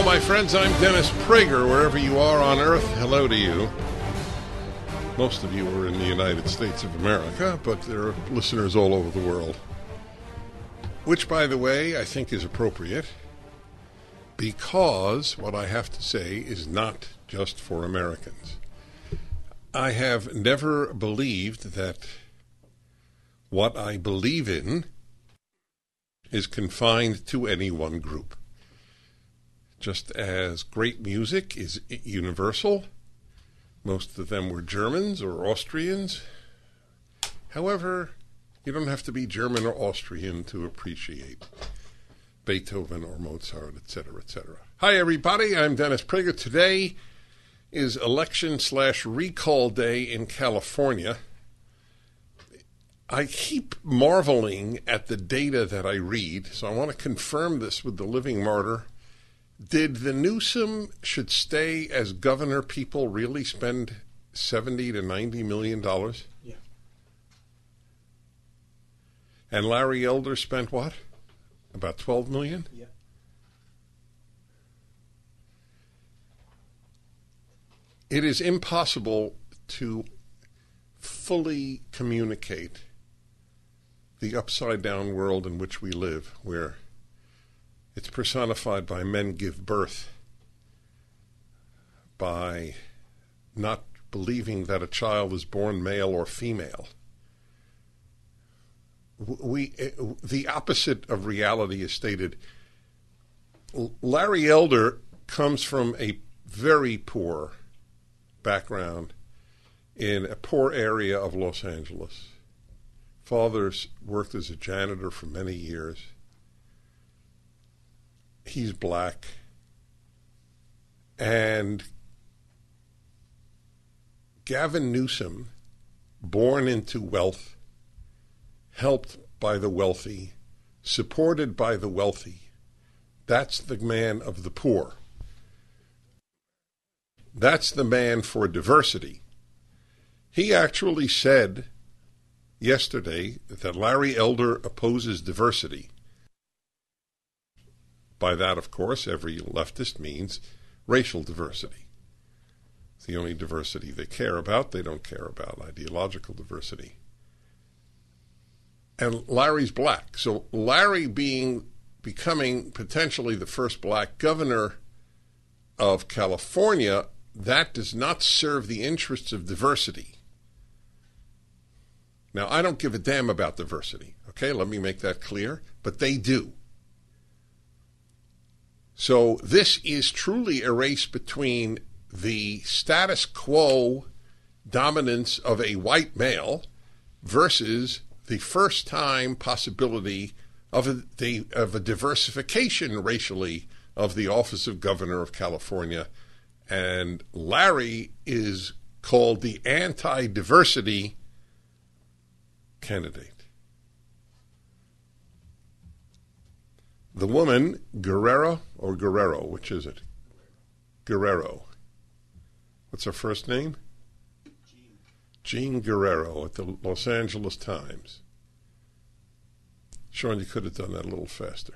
Hello, my friends. I'm Dennis Prager. Wherever you are on earth, hello to you. Most of you are in the United States of America, but there are listeners all over the world. Which, by the way, I think is appropriate because what I have to say is not just for Americans. I have never believed that what I believe in is confined to any one group. Just as great music is universal, most of them were Germans or Austrians. However, you don't have to be German or Austrian to appreciate Beethoven or Mozart, etc., etc. Hi, everybody. I'm Dennis Prager. Today is election slash recall day in California. I keep marveling at the data that I read, so I want to confirm this with the living martyr. Did the Newsom should stay as governor people really spend 70 to 90 million dollars? Yeah. And Larry Elder spent what? About 12 million? Yeah. It is impossible to fully communicate the upside down world in which we live, where it's personified by men give birth, by not believing that a child is born male or female. We, eh, the opposite of reality is stated. Larry Elder comes from a very poor background in a poor area of Los Angeles. Father's worked as a janitor for many years. He's black. And Gavin Newsom, born into wealth, helped by the wealthy, supported by the wealthy, that's the man of the poor. That's the man for diversity. He actually said yesterday that Larry Elder opposes diversity. By that, of course, every leftist means racial diversity. It's the only diversity they care about. They don't care about ideological diversity. And Larry's black. So Larry being becoming potentially the first black governor of California, that does not serve the interests of diversity. Now, I don't give a damn about diversity, okay? Let me make that clear, but they do. So, this is truly a race between the status quo dominance of a white male versus the first time possibility of a, the, of a diversification racially of the office of governor of California. And Larry is called the anti diversity candidate. The woman, Guerrero or Guerrero, which is it? Guerrero. What's her first name? Jean Guerrero at the Los Angeles Times. Sean, you could have done that a little faster.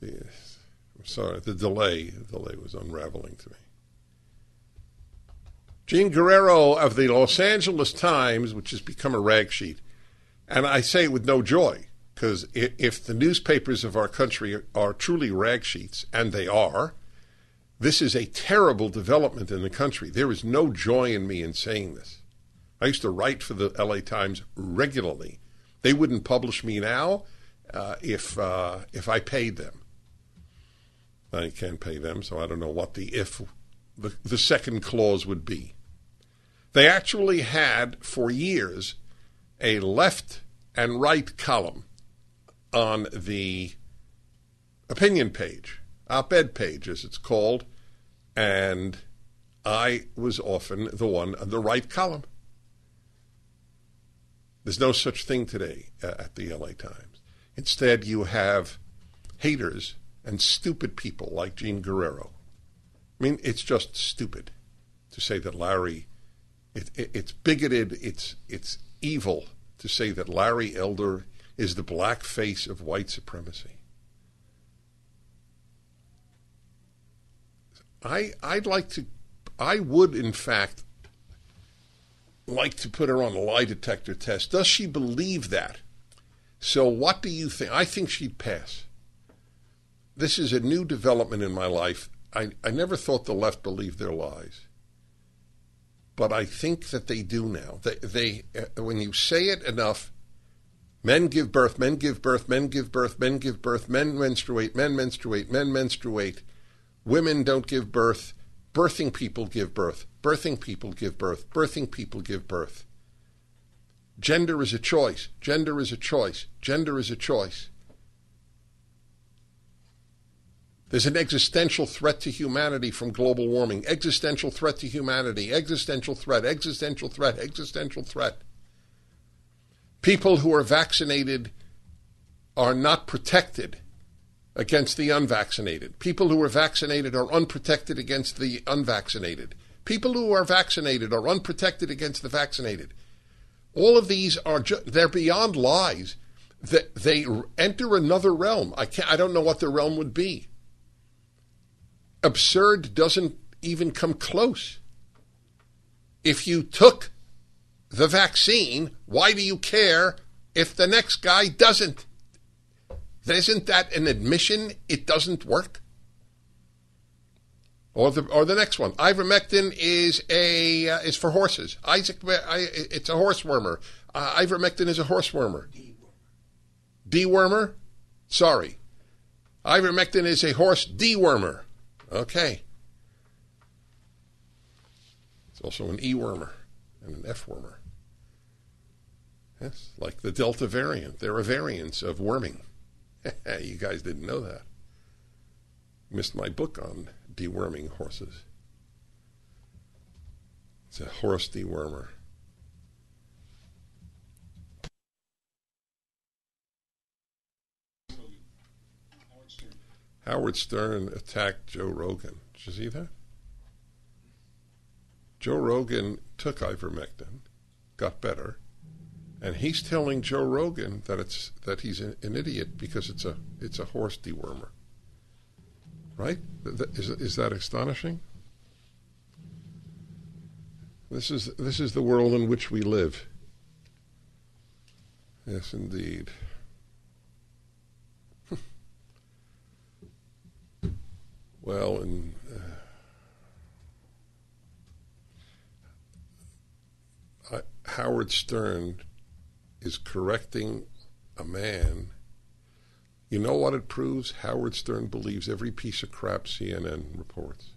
Yes. I'm sorry. The delay, the delay was unraveling to me. Jean Guerrero of the Los Angeles Times, which has become a rag sheet, and I say it with no joy because if the newspapers of our country are truly rag sheets, and they are, this is a terrible development in the country. There is no joy in me in saying this. I used to write for the LA Times regularly. They wouldn't publish me now uh, if uh, if I paid them. I can't pay them, so I don't know what the if the, the second clause would be. They actually had for years a left and right column on the opinion page, op ed page, as it's called, and I was often the one on the right column. There's no such thing today uh, at the LA Times. Instead, you have haters and stupid people like Jean Guerrero. I mean, it's just stupid to say that Larry, it, it, it's bigoted, it's, it's evil to say that Larry Elder is the black face of white supremacy. I I'd like to I would in fact like to put her on a lie detector test. Does she believe that? So what do you think? I think she'd pass. This is a new development in my life. I, I never thought the left believed their lies. But I think that they do now. They, they uh, when you say it enough, men give birth, men give birth, men give birth, men give birth, men menstruate, men menstruate, men menstruate. Women don't give birth. Birthing people give birth. Birthing people give birth. Birthing people give birth. Gender is a choice. Gender is a choice. Gender is a choice. There's an existential threat to humanity from global warming. Existential threat to humanity. Existential threat. Existential threat. Existential threat. People who are vaccinated are not protected against the unvaccinated. People who are vaccinated are unprotected against the unvaccinated. People who are vaccinated are unprotected against the vaccinated. All of these are ju- they're beyond lies. That they enter another realm. I can't, I don't know what the realm would be. Absurd doesn't even come close. If you took the vaccine, why do you care if the next guy doesn't? Isn't that an admission it doesn't work? Or the or the next one, ivermectin is a uh, is for horses. Isaac, I, it's a horse wormer. Uh, ivermectin is a horse wormer. Dewormer. Sorry, ivermectin is a horse dewormer. Okay. It's also an E wormer and an F wormer. Yes, like the Delta variant. There are variants of worming. you guys didn't know that. Missed my book on deworming horses. It's a horse dewormer. Howard Stern attacked Joe Rogan. Did you see that? Joe Rogan took ivermectin, got better, and he's telling Joe Rogan that it's that he's an, an idiot because it's a it's a horse dewormer. Right? Is is that astonishing? This is this is the world in which we live. Yes, indeed. well, and uh, Howard Stern is correcting a man. You know what it proves? Howard Stern believes every piece of crap CNN reports.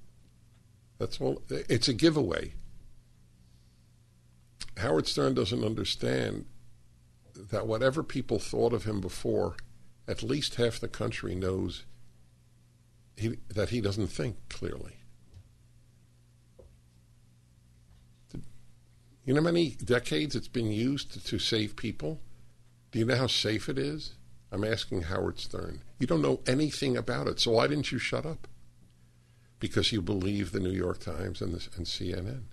That's all. It's a giveaway. Howard Stern doesn't understand that whatever people thought of him before, at least half the country knows he, that he doesn't think clearly. You know how many decades it's been used to, save people? Do you know how safe it is? I'm asking Howard Stern. You don't know anything about it, so why didn't you shut up? Because you believe the New York Times and, the, and CNN.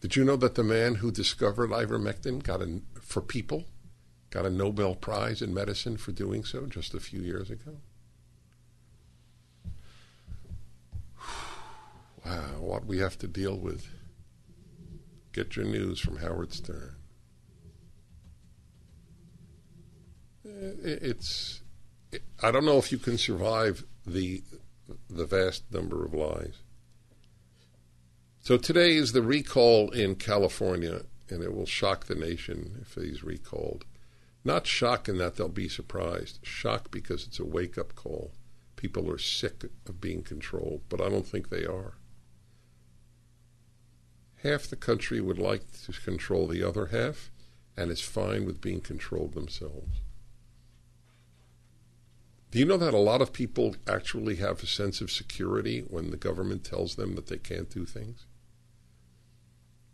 Did you know that the man who discovered ivermectin got a, for people got a Nobel Prize in medicine for doing so just a few years ago? Wow, what we have to deal with. Get your news from Howard Stern. It's. I don't know if you can survive the the vast number of lies. So today is the recall in California, and it will shock the nation if he's recalled. Not shock in that they'll be surprised. Shock because it's a wake up call. People are sick of being controlled, but I don't think they are half the country would like to control the other half, and is fine with being controlled themselves. Do you know that a lot of people actually have a sense of security when the government tells them that they can't do things?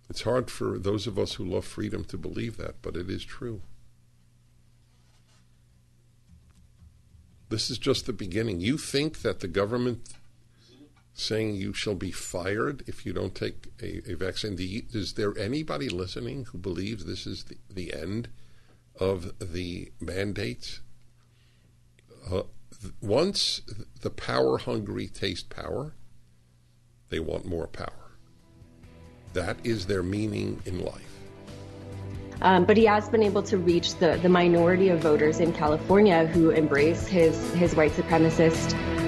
It's hard for those of us who love freedom to believe that, but it is true. This is just the beginning. You think that the government saying you shall be fired if you don't take a, a vaccine. You, is there anybody listening who believes this is the, the end of the mandates? Uh, once the power hungry taste power, they want more power. That is their meaning in life. Um, but he has been able to reach the, the minority of voters in California who embrace his, his white supremacist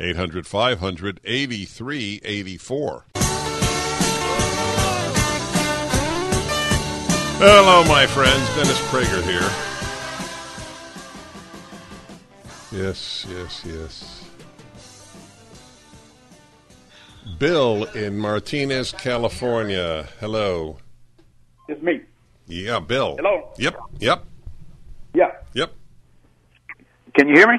800 500 8384. Hello, my friends. Dennis Prager here. Yes, yes, yes. Bill in Martinez, California. Hello. It's me. Yeah, Bill. Hello. Yep, yep. Yeah. Yep. Can you hear me?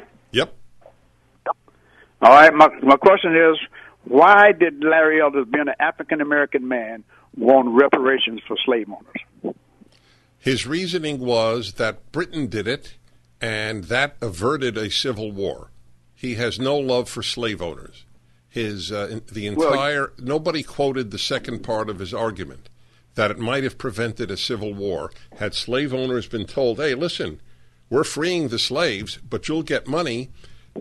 All right. My my question is, why did Larry Elders, being an African American man, want reparations for slave owners? His reasoning was that Britain did it, and that averted a civil war. He has no love for slave owners. His uh, the entire well, nobody quoted the second part of his argument that it might have prevented a civil war had slave owners been told, "Hey, listen, we're freeing the slaves, but you'll get money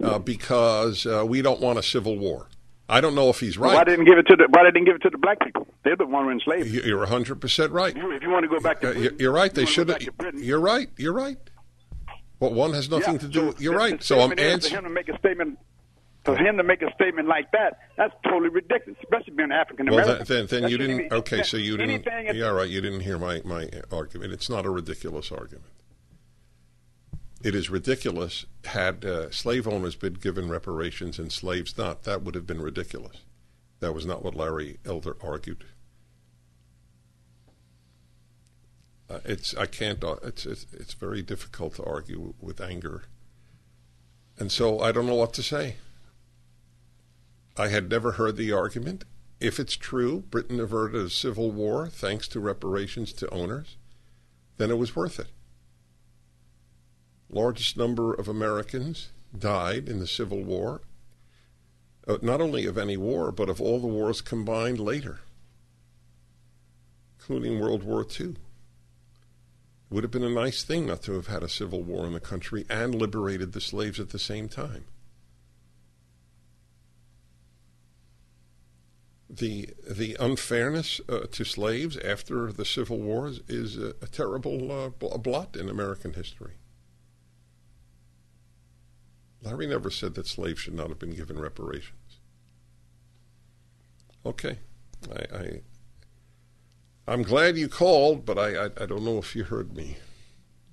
uh, because uh, we don't want a civil war. I don't know if he's right. Why didn't give it to the Why didn't give it to the black people? They're the one who enslaved. You're 100 percent right. if you want to go back to Britain, you're right. They should have. You're right. You're right. Well, one has nothing yeah, to do. So you're right. So I'm answering. Him to make a statement, for him to make a statement like that, that's totally ridiculous, especially being African American. Well, then, then, then you didn't. Okay, so you didn't. Yeah, right. You didn't hear my my argument. It's not a ridiculous argument. It is ridiculous. Had uh, slave owners been given reparations and slaves not, that would have been ridiculous. That was not what Larry Elder argued. Uh, it's I can't. Uh, it's, it's it's very difficult to argue with anger, and so I don't know what to say. I had never heard the argument. If it's true, Britain averted a civil war thanks to reparations to owners, then it was worth it largest number of Americans died in the Civil War, uh, not only of any war, but of all the wars combined later, including World War II. It would have been a nice thing not to have had a civil war in the country and liberated the slaves at the same time. The the unfairness uh, to slaves after the Civil War is, is a, a terrible uh, blot in American history. Larry never said that slaves should not have been given reparations. Okay, I, I I'm glad you called, but I, I, I don't know if you heard me.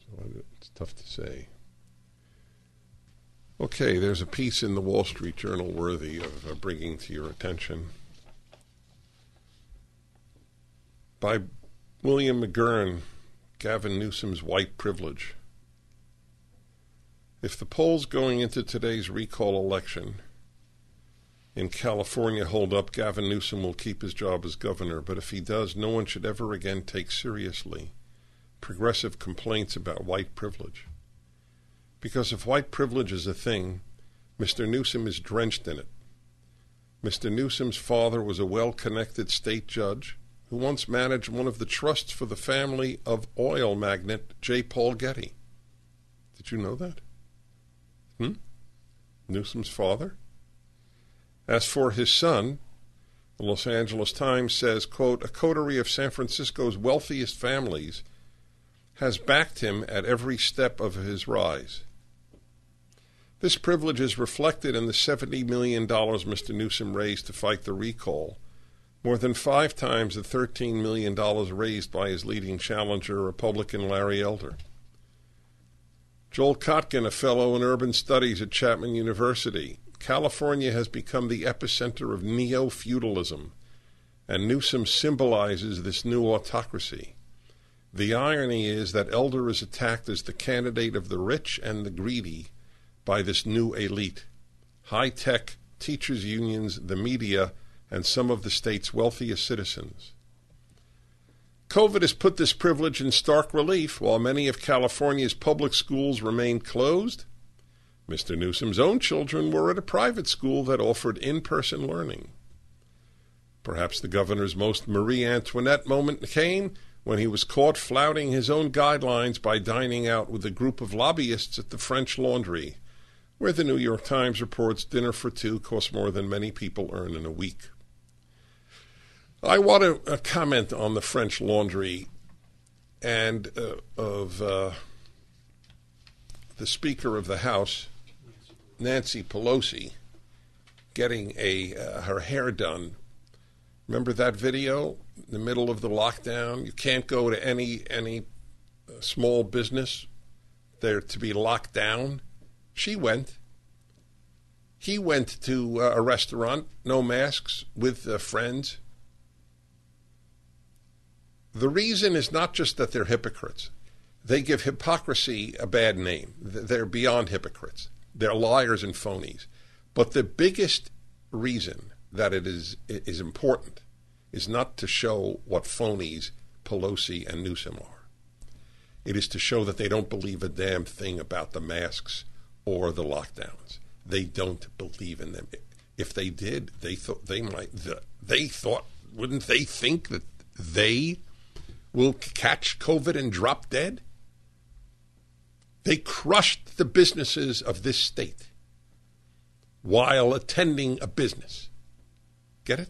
So it's tough to say. Okay, there's a piece in the Wall Street Journal worthy of uh, bringing to your attention by William McGurn, Gavin Newsom's white privilege. If the polls going into today's recall election in California hold up, Gavin Newsom will keep his job as governor. But if he does, no one should ever again take seriously progressive complaints about white privilege. Because if white privilege is a thing, Mr. Newsom is drenched in it. Mr. Newsom's father was a well connected state judge who once managed one of the trusts for the family of oil magnate J. Paul Getty. Did you know that? Hmm? Newsom's father? As for his son, the Los Angeles Times says, quote, a coterie of San Francisco's wealthiest families has backed him at every step of his rise. This privilege is reflected in the $70 million Mr. Newsom raised to fight the recall, more than five times the $13 million raised by his leading challenger, Republican Larry Elder. Joel Kotkin, a fellow in urban studies at Chapman University, California has become the epicenter of neo feudalism, and Newsom symbolizes this new autocracy. The irony is that Elder is attacked as the candidate of the rich and the greedy by this new elite high tech, teachers' unions, the media, and some of the state's wealthiest citizens. COVID has put this privilege in stark relief while many of California's public schools remain closed. Mr. Newsom's own children were at a private school that offered in person learning. Perhaps the governor's most Marie Antoinette moment came when he was caught flouting his own guidelines by dining out with a group of lobbyists at the French Laundry where the New York Times reports dinner for two costs more than many people earn in a week. I want to uh, comment on the French Laundry and uh, of uh, the Speaker of the House, Nancy Pelosi, getting a uh, her hair done. Remember that video? In the middle of the lockdown, you can't go to any any uh, small business. They're to be locked down she went. He went to uh, a restaurant, no masks, with friends. The reason is not just that they're hypocrites. They give hypocrisy a bad name. They're beyond hypocrites. They're liars and phonies. But the biggest reason that it is is important is not to show what phonies Pelosi and Newsom are. It is to show that they don't believe a damn thing about the masks or the lockdowns. They don't believe in them. If they did, they thought they might. They thought, wouldn't they think that they will catch COVID and drop dead? They crushed the businesses of this state while attending a business. Get it?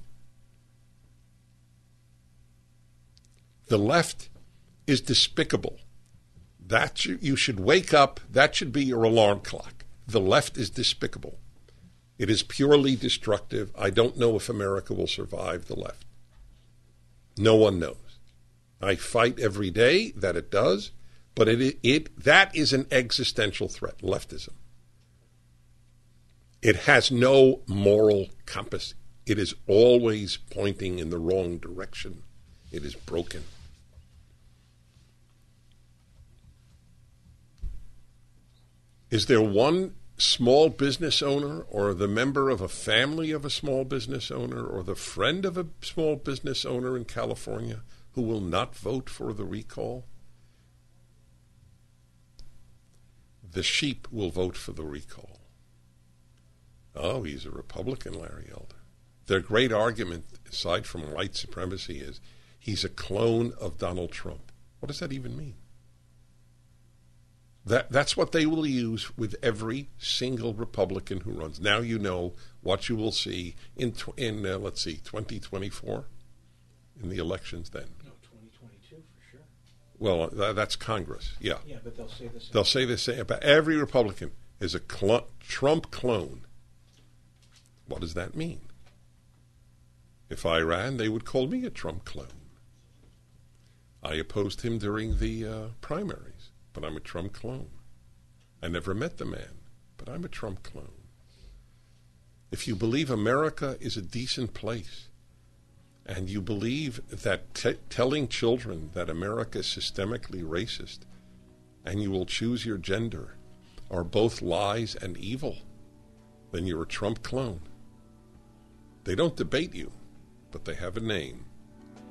The left is despicable. That you should wake up. That should be your alarm clock. The left is despicable. It is purely destructive. I don't know if America will survive the left. No one knows. I fight every day that it does, but it, it that is an existential threat, leftism. It has no moral compass. It is always pointing in the wrong direction. It is broken. Is there one small business owner or the member of a family of a small business owner or the friend of a small business owner in California who will not vote for the recall? The sheep will vote for the recall. Oh, he's a Republican, Larry Elder. Their great argument, aside from white supremacy, is he's a clone of Donald Trump. What does that even mean? That, that's what they will use with every single Republican who runs. Now you know what you will see in, in uh, let's see, 2024, in the elections then. No, 2022 for sure. Well, uh, that's Congress, yeah. Yeah, but they'll say the same. They'll say the same about every Republican is a cl- Trump clone. What does that mean? If I ran, they would call me a Trump clone. I opposed him during the uh, primaries but I'm a Trump clone. I never met the man, but I'm a Trump clone. If you believe America is a decent place, and you believe that t- telling children that America is systemically racist and you will choose your gender are both lies and evil, then you're a Trump clone. They don't debate you, but they have a name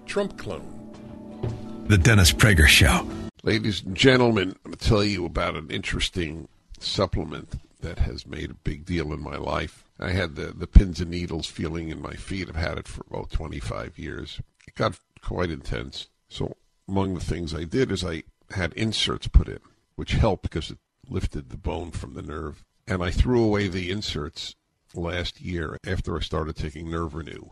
Trump clone. The Dennis Prager Show. Ladies and gentlemen, I'm going to tell you about an interesting supplement that has made a big deal in my life. I had the, the pins and needles feeling in my feet. I've had it for about 25 years. It got quite intense. So, among the things I did is I had inserts put in, which helped because it lifted the bone from the nerve. And I threw away the inserts last year after I started taking Nerve Renew.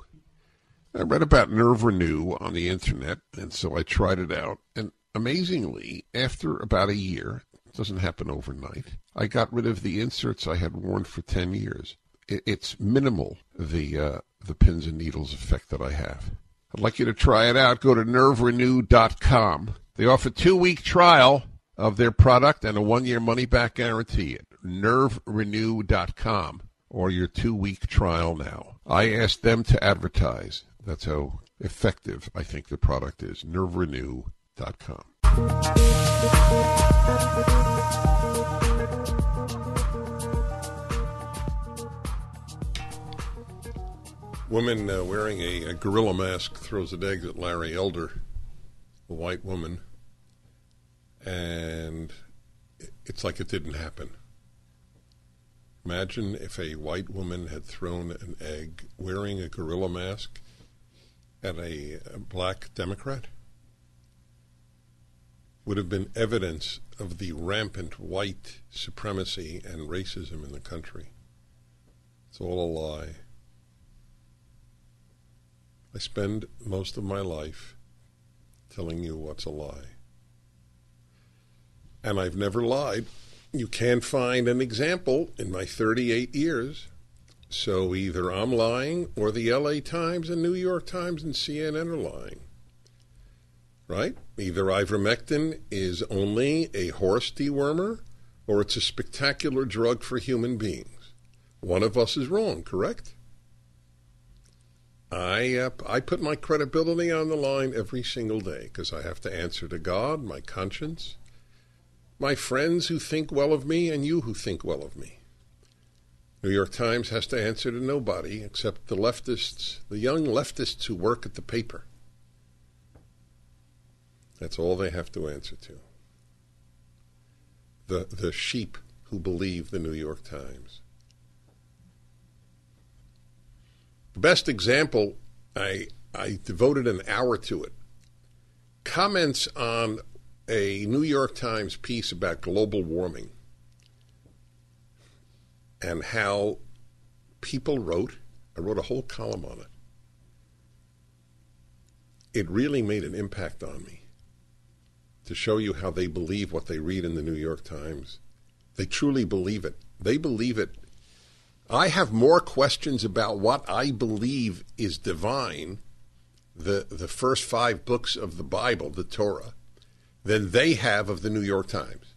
I read about Nerve Renew on the internet, and so I tried it out. And amazingly, after about a year, it doesn't happen overnight, I got rid of the inserts I had worn for 10 years. It's minimal, the, uh, the pins and needles effect that I have. I'd like you to try it out. Go to nerverenew.com. They offer two week trial of their product and a one year money back guarantee at nerverenew.com or your two week trial now. I asked them to advertise. That's how effective I think the product is. nerverenew.com. Woman uh, wearing a, a, gorilla mask throws an egg at Larry Elder, a white woman, and it's like it didn't happen. Imagine if a white woman had thrown an egg wearing a gorilla mask at a, a black Democrat. Would have been evidence of the rampant white supremacy and racism in the country. It's all a lie. I spend most of my life telling you what's a lie. And I've never lied. You can't find an example in my 38 years. So either I'm lying or the LA Times and New York Times and CNN are lying. Right? Either ivermectin is only a horse dewormer or it's a spectacular drug for human beings. One of us is wrong, correct? I uh, I put my credibility on the line every single day because I have to answer to God, my conscience, my friends who think well of me, and you who think well of me. New York Times has to answer to nobody except the leftists, the young leftists who work at the paper. That's all they have to answer to. The the sheep who believe the New York Times. Best example, I, I devoted an hour to it. Comments on a New York Times piece about global warming and how people wrote. I wrote a whole column on it. It really made an impact on me to show you how they believe what they read in the New York Times. They truly believe it. They believe it I have more questions about what I believe is divine, the, the first five books of the Bible, the Torah, than they have of the New York Times.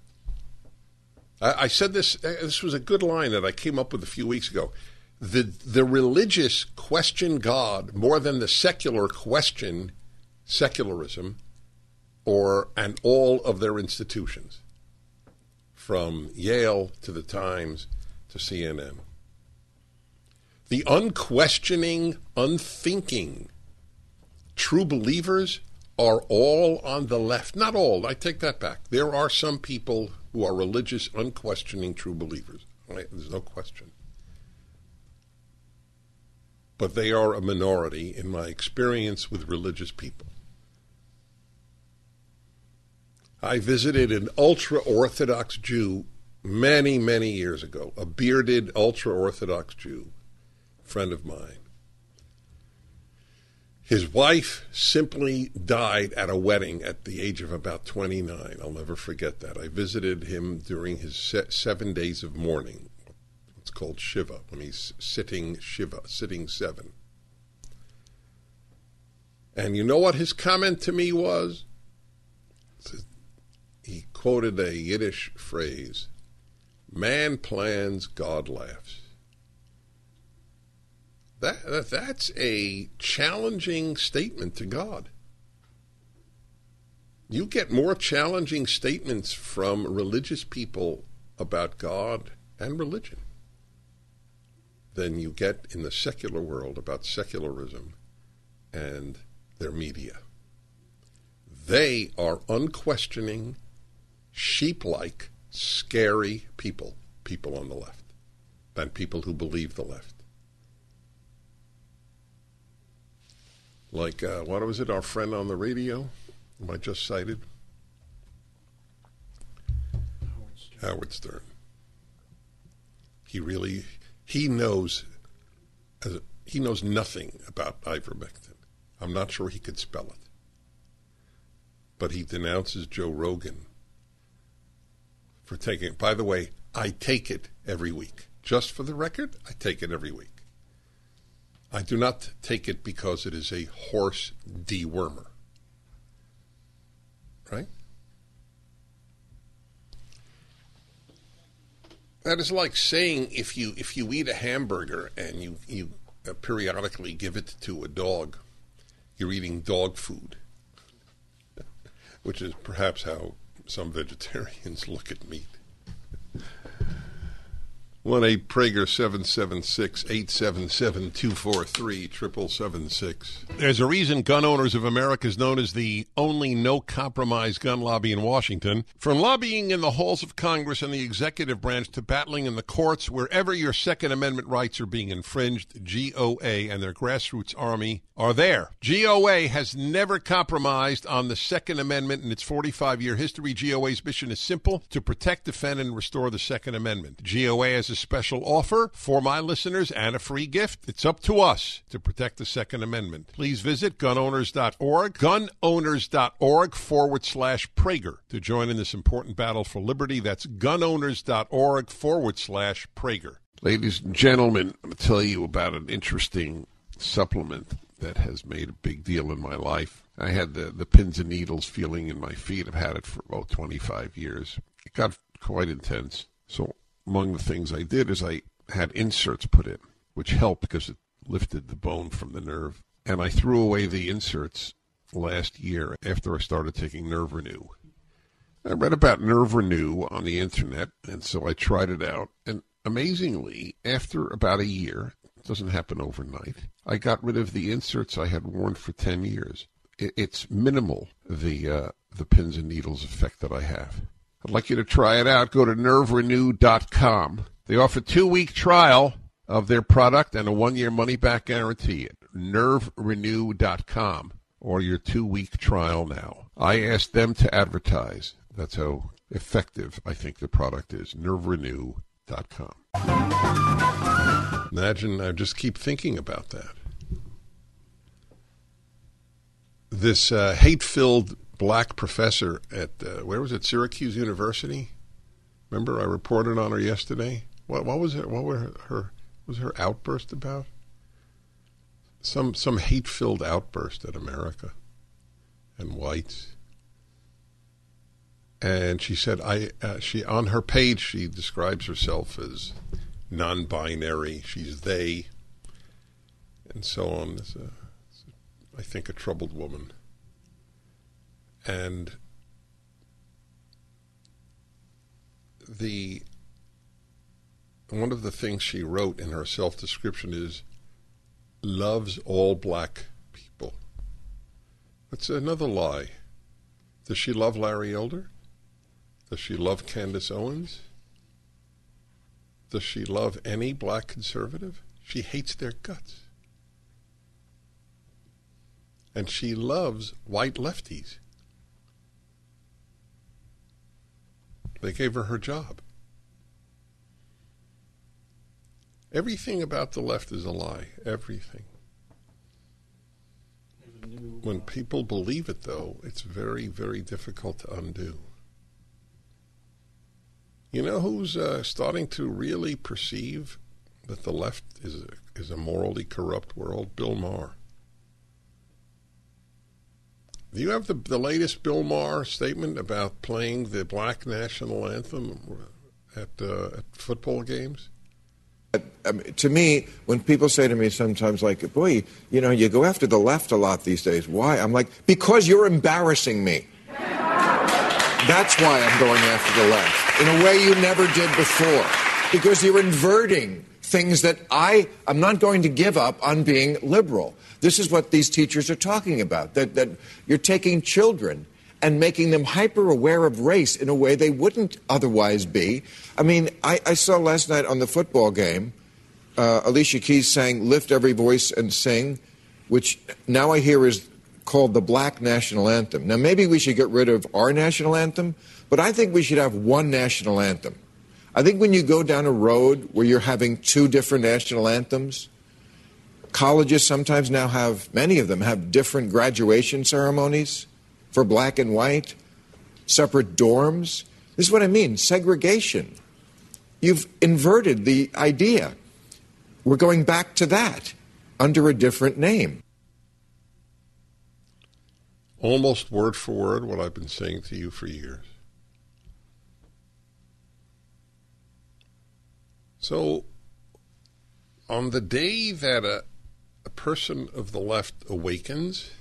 I, I said this, uh, this was a good line that I came up with a few weeks ago. The, the religious question God more than the secular question secularism or and all of their institutions, from Yale to the Times to CNN. The unquestioning, unthinking true believers are all on the left. Not all, I take that back. There are some people who are religious, unquestioning true believers. Right? There's no question. But they are a minority in my experience with religious people. I visited an ultra Orthodox Jew many, many years ago, a bearded ultra Orthodox Jew friend of mine. His wife simply died at a wedding at the age of about 29. I'll never forget that. I visited him during his seven days of mourning. It's called Shiva. when he's sitting Shiva, sitting seven. And you know what his comment to me was? He quoted a Yiddish phrase Man plans, God laughs. That, that's a challenging statement to God. You get more challenging statements from religious people about God and religion than you get in the secular world about secularism and their media. They are unquestioning, sheep like, scary people, people on the left, than people who believe the left. Like, uh, what was it, our friend on the radio, whom I just cited? Howard Stern. Howard Stern. He really, he knows, a, he knows nothing about ivermectin. I'm not sure he could spell it. But he denounces Joe Rogan for taking it. By the way, I take it every week. Just for the record, I take it every week. I do not take it because it is a horse dewormer. Right? That is like saying if you if you eat a hamburger and you you periodically give it to a dog, you're eating dog food, which is perhaps how some vegetarians look at meat. 1 8 Prager 776 877 243 7776. There's a reason Gun Owners of America is known as the only no compromise gun lobby in Washington. From lobbying in the halls of Congress and the executive branch to battling in the courts, wherever your Second Amendment rights are being infringed, GOA and their grassroots army are there. GOA has never compromised on the Second Amendment in its 45 year history. GOA's mission is simple to protect, defend, and restore the Second Amendment. GOA has a special offer for my listeners and a free gift. It's up to us to protect the Second Amendment. Please visit gunowners.org, gunowners.org forward slash Prager to join in this important battle for liberty. That's gunowners.org forward slash Prager. Ladies and gentlemen, I'm going to tell you about an interesting supplement that has made a big deal in my life. I had the, the pins and needles feeling in my feet. I've had it for about 25 years. It got quite intense. So among the things I did is I had inserts put in, which helped because it lifted the bone from the nerve. And I threw away the inserts last year after I started taking Nerve Renew. I read about Nerve Renew on the internet, and so I tried it out. And amazingly, after about a year, it doesn't happen overnight, I got rid of the inserts I had worn for 10 years. It's minimal, the, uh, the pins and needles effect that I have. I'd like you to try it out. Go to nerverenew.com. They offer two week trial of their product and a one year money back guarantee. Nerverenew.com or your two week trial now. I asked them to advertise. That's how effective I think the product is. Nerverenew.com. Imagine, I just keep thinking about that. This uh, hate filled black professor at uh, where was it Syracuse University. Remember, I reported on her yesterday. What what was it? What were her, her was her outburst about? Some some hate filled outburst at America and whites. And she said, "I." Uh, she on her page she describes herself as non-binary. She's they, and so on. It's a, it's a, I think a troubled woman. And the one of the things she wrote in her self description is loves all black people. That's another lie. Does she love Larry Elder? Does she love Candace Owens? Does she love any black conservative? She hates their guts. And she loves white lefties. They gave her her job. Everything about the left is a lie. Everything. When people believe it, though, it's very, very difficult to undo. You know who's uh, starting to really perceive that the left is a, is a morally corrupt world? Bill Maher. Do you have the, the latest Bill Maher statement about playing the black national anthem at, uh, at football games? Um, to me, when people say to me sometimes, like, boy, you know, you go after the left a lot these days. Why? I'm like, because you're embarrassing me. That's why I'm going after the left in a way you never did before. Because you're inverting things that I, I'm not going to give up on being liberal. This is what these teachers are talking about that, that you're taking children and making them hyper aware of race in a way they wouldn't otherwise be. I mean, I, I saw last night on the football game uh, Alicia Keys sang Lift Every Voice and Sing, which now I hear is called the Black National Anthem. Now, maybe we should get rid of our national anthem, but I think we should have one national anthem. I think when you go down a road where you're having two different national anthems, colleges sometimes now have, many of them have different graduation ceremonies for black and white, separate dorms. This is what I mean segregation. You've inverted the idea. We're going back to that under a different name. Almost word for word what I've been saying to you for years. So, on the day that a, a person of the left awakens,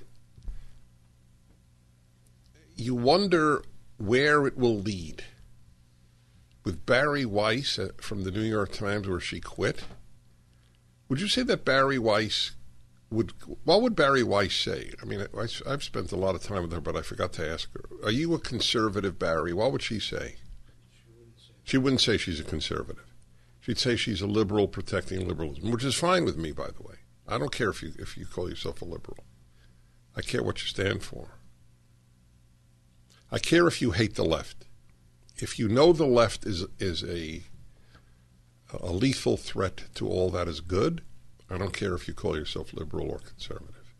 you wonder where it will lead. With Bari Weiss uh, from the New York Times, where she quit, would you say that Bari Weiss would? What would Bari Weiss say? I mean, I, I've spent a lot of time with her, but I forgot to ask her. Are you a conservative, Bari? What would she say? She wouldn't say she's a conservative. She'd say she's a liberal protecting liberalism, which is fine with me, by the way. I don't care if you if you call yourself a liberal. I care what you stand for. I care if you hate the left. If you know the left is is a a lethal threat to all that is good, I don't care if you call yourself liberal or conservative.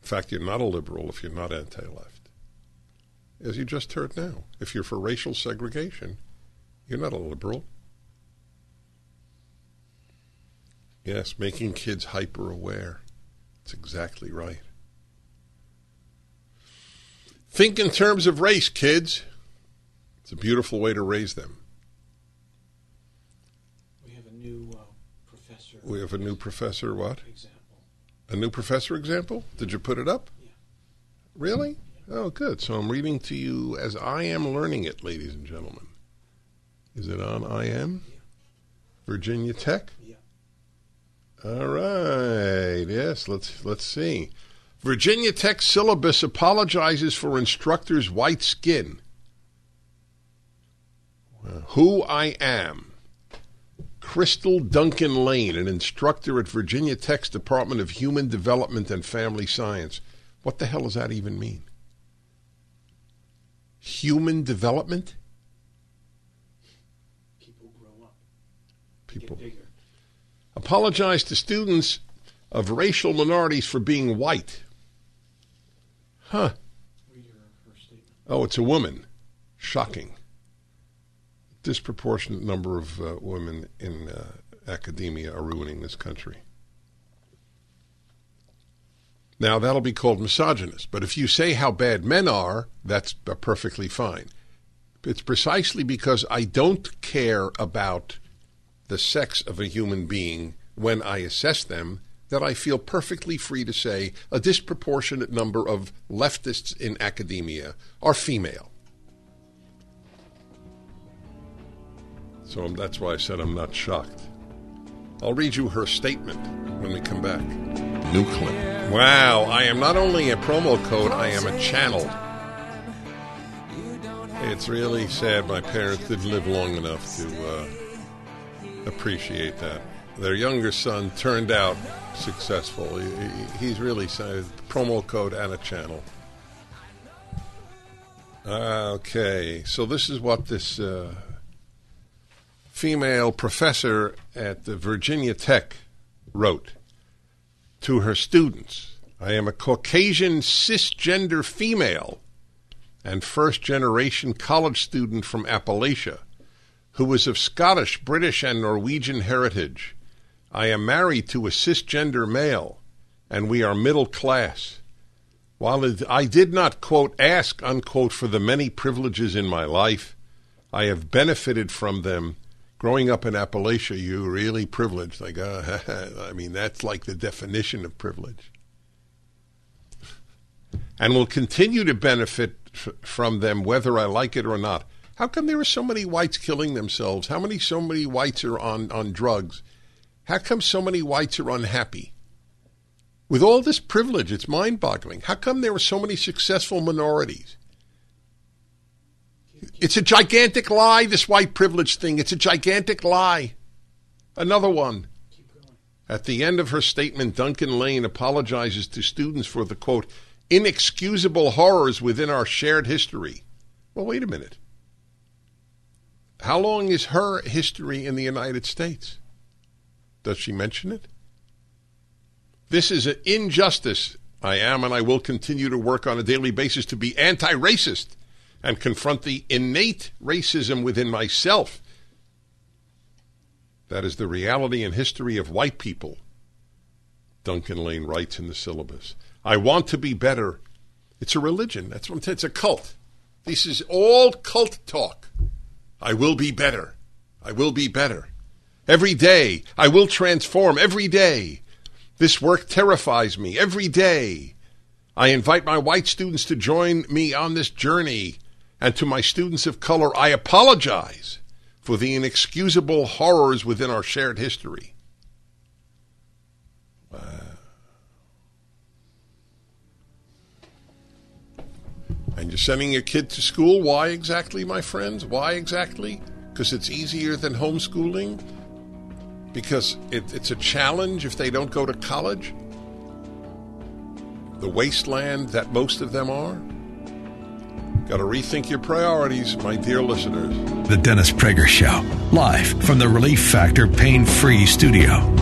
In fact, you're not a liberal if you're not anti-left. As you just heard now, if you're for racial segregation, you're not a liberal. Yes, making kids hyper aware. That's exactly right. Think in terms of race, kids. It's a beautiful way to raise them. We have a new uh, professor. We have a new professor, what? Example. A new professor example? Did you put it up? Yeah. Really? Oh, good. So I'm reading to you as I am learning it, ladies and gentlemen. Is it on I am? Virginia Tech? All right. Yes, let's let's see. Virginia Tech syllabus apologizes for instructors' white skin. Who I am. Crystal Duncan Lane, an instructor at Virginia Tech's Department of Human Development and Family Science. What the hell does that even mean? Human development? People grow up. People. Apologize to students of racial minorities for being white. Huh. Oh, it's a woman. Shocking. Disproportionate number of uh, women in uh, academia are ruining this country. Now, that'll be called misogynist, but if you say how bad men are, that's uh, perfectly fine. It's precisely because I don't care about the sex of a human being when I assess them that I feel perfectly free to say a disproportionate number of leftists in academia are female. So that's why I said I'm not shocked. I'll read you her statement when we come back. New clip. Wow, I am not only a promo code, I am a channel. It's really sad my parents didn't live long enough to uh, appreciate that. Their younger son turned out successful. He, he- he's really a promo code and a channel. Okay, so this is what this uh, female professor at the Virginia Tech wrote to her students. I am a Caucasian cisgender female and first generation college student from Appalachia who is of Scottish, British, and Norwegian heritage. I am married to a cisgender male, and we are middle class. While I did not, quote, ask, unquote, for the many privileges in my life, I have benefited from them. Growing up in Appalachia, you really privileged. Like, uh, I mean, that's like the definition of privilege. And will continue to benefit f- from them whether I like it or not. How come there are so many whites killing themselves? How many so many whites are on, on drugs? How come so many whites are unhappy? With all this privilege, it's mind boggling. How come there are so many successful minorities? It's a gigantic lie, this white privilege thing. It's a gigantic lie. Another one. At the end of her statement, Duncan Lane apologizes to students for the quote, inexcusable horrors within our shared history. Well, wait a minute. How long is her history in the United States? Does she mention it? This is an injustice. I am and I will continue to work on a daily basis to be anti racist and confront the innate racism within myself. That is the reality and history of white people, Duncan Lane writes in the syllabus. I want to be better. It's a religion. That's what I'm. It's a cult. This is all cult talk. I will be better. I will be better. Every day, I will transform. Every day. This work terrifies me. Every day. I invite my white students to join me on this journey. And to my students of color, I apologize for the inexcusable horrors within our shared history. And you're sending your kid to school. Why exactly, my friends? Why exactly? Because it's easier than homeschooling? Because it, it's a challenge if they don't go to college? The wasteland that most of them are? Got to rethink your priorities, my dear listeners. The Dennis Prager Show, live from the Relief Factor Pain Free Studio.